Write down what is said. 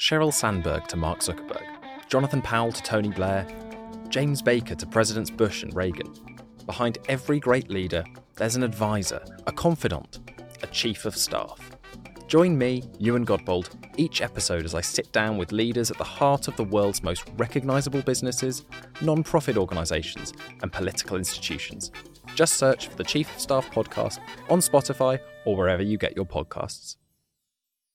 Sheryl Sandberg to Mark Zuckerberg, Jonathan Powell to Tony Blair, James Baker to Presidents Bush and Reagan. Behind every great leader, there's an advisor, a confidant, a chief of staff. Join me, Euan Godbold, each episode as I sit down with leaders at the heart of the world's most recognisable businesses, non profit organisations, and political institutions. Just search for the Chief of Staff podcast on Spotify or wherever you get your podcasts.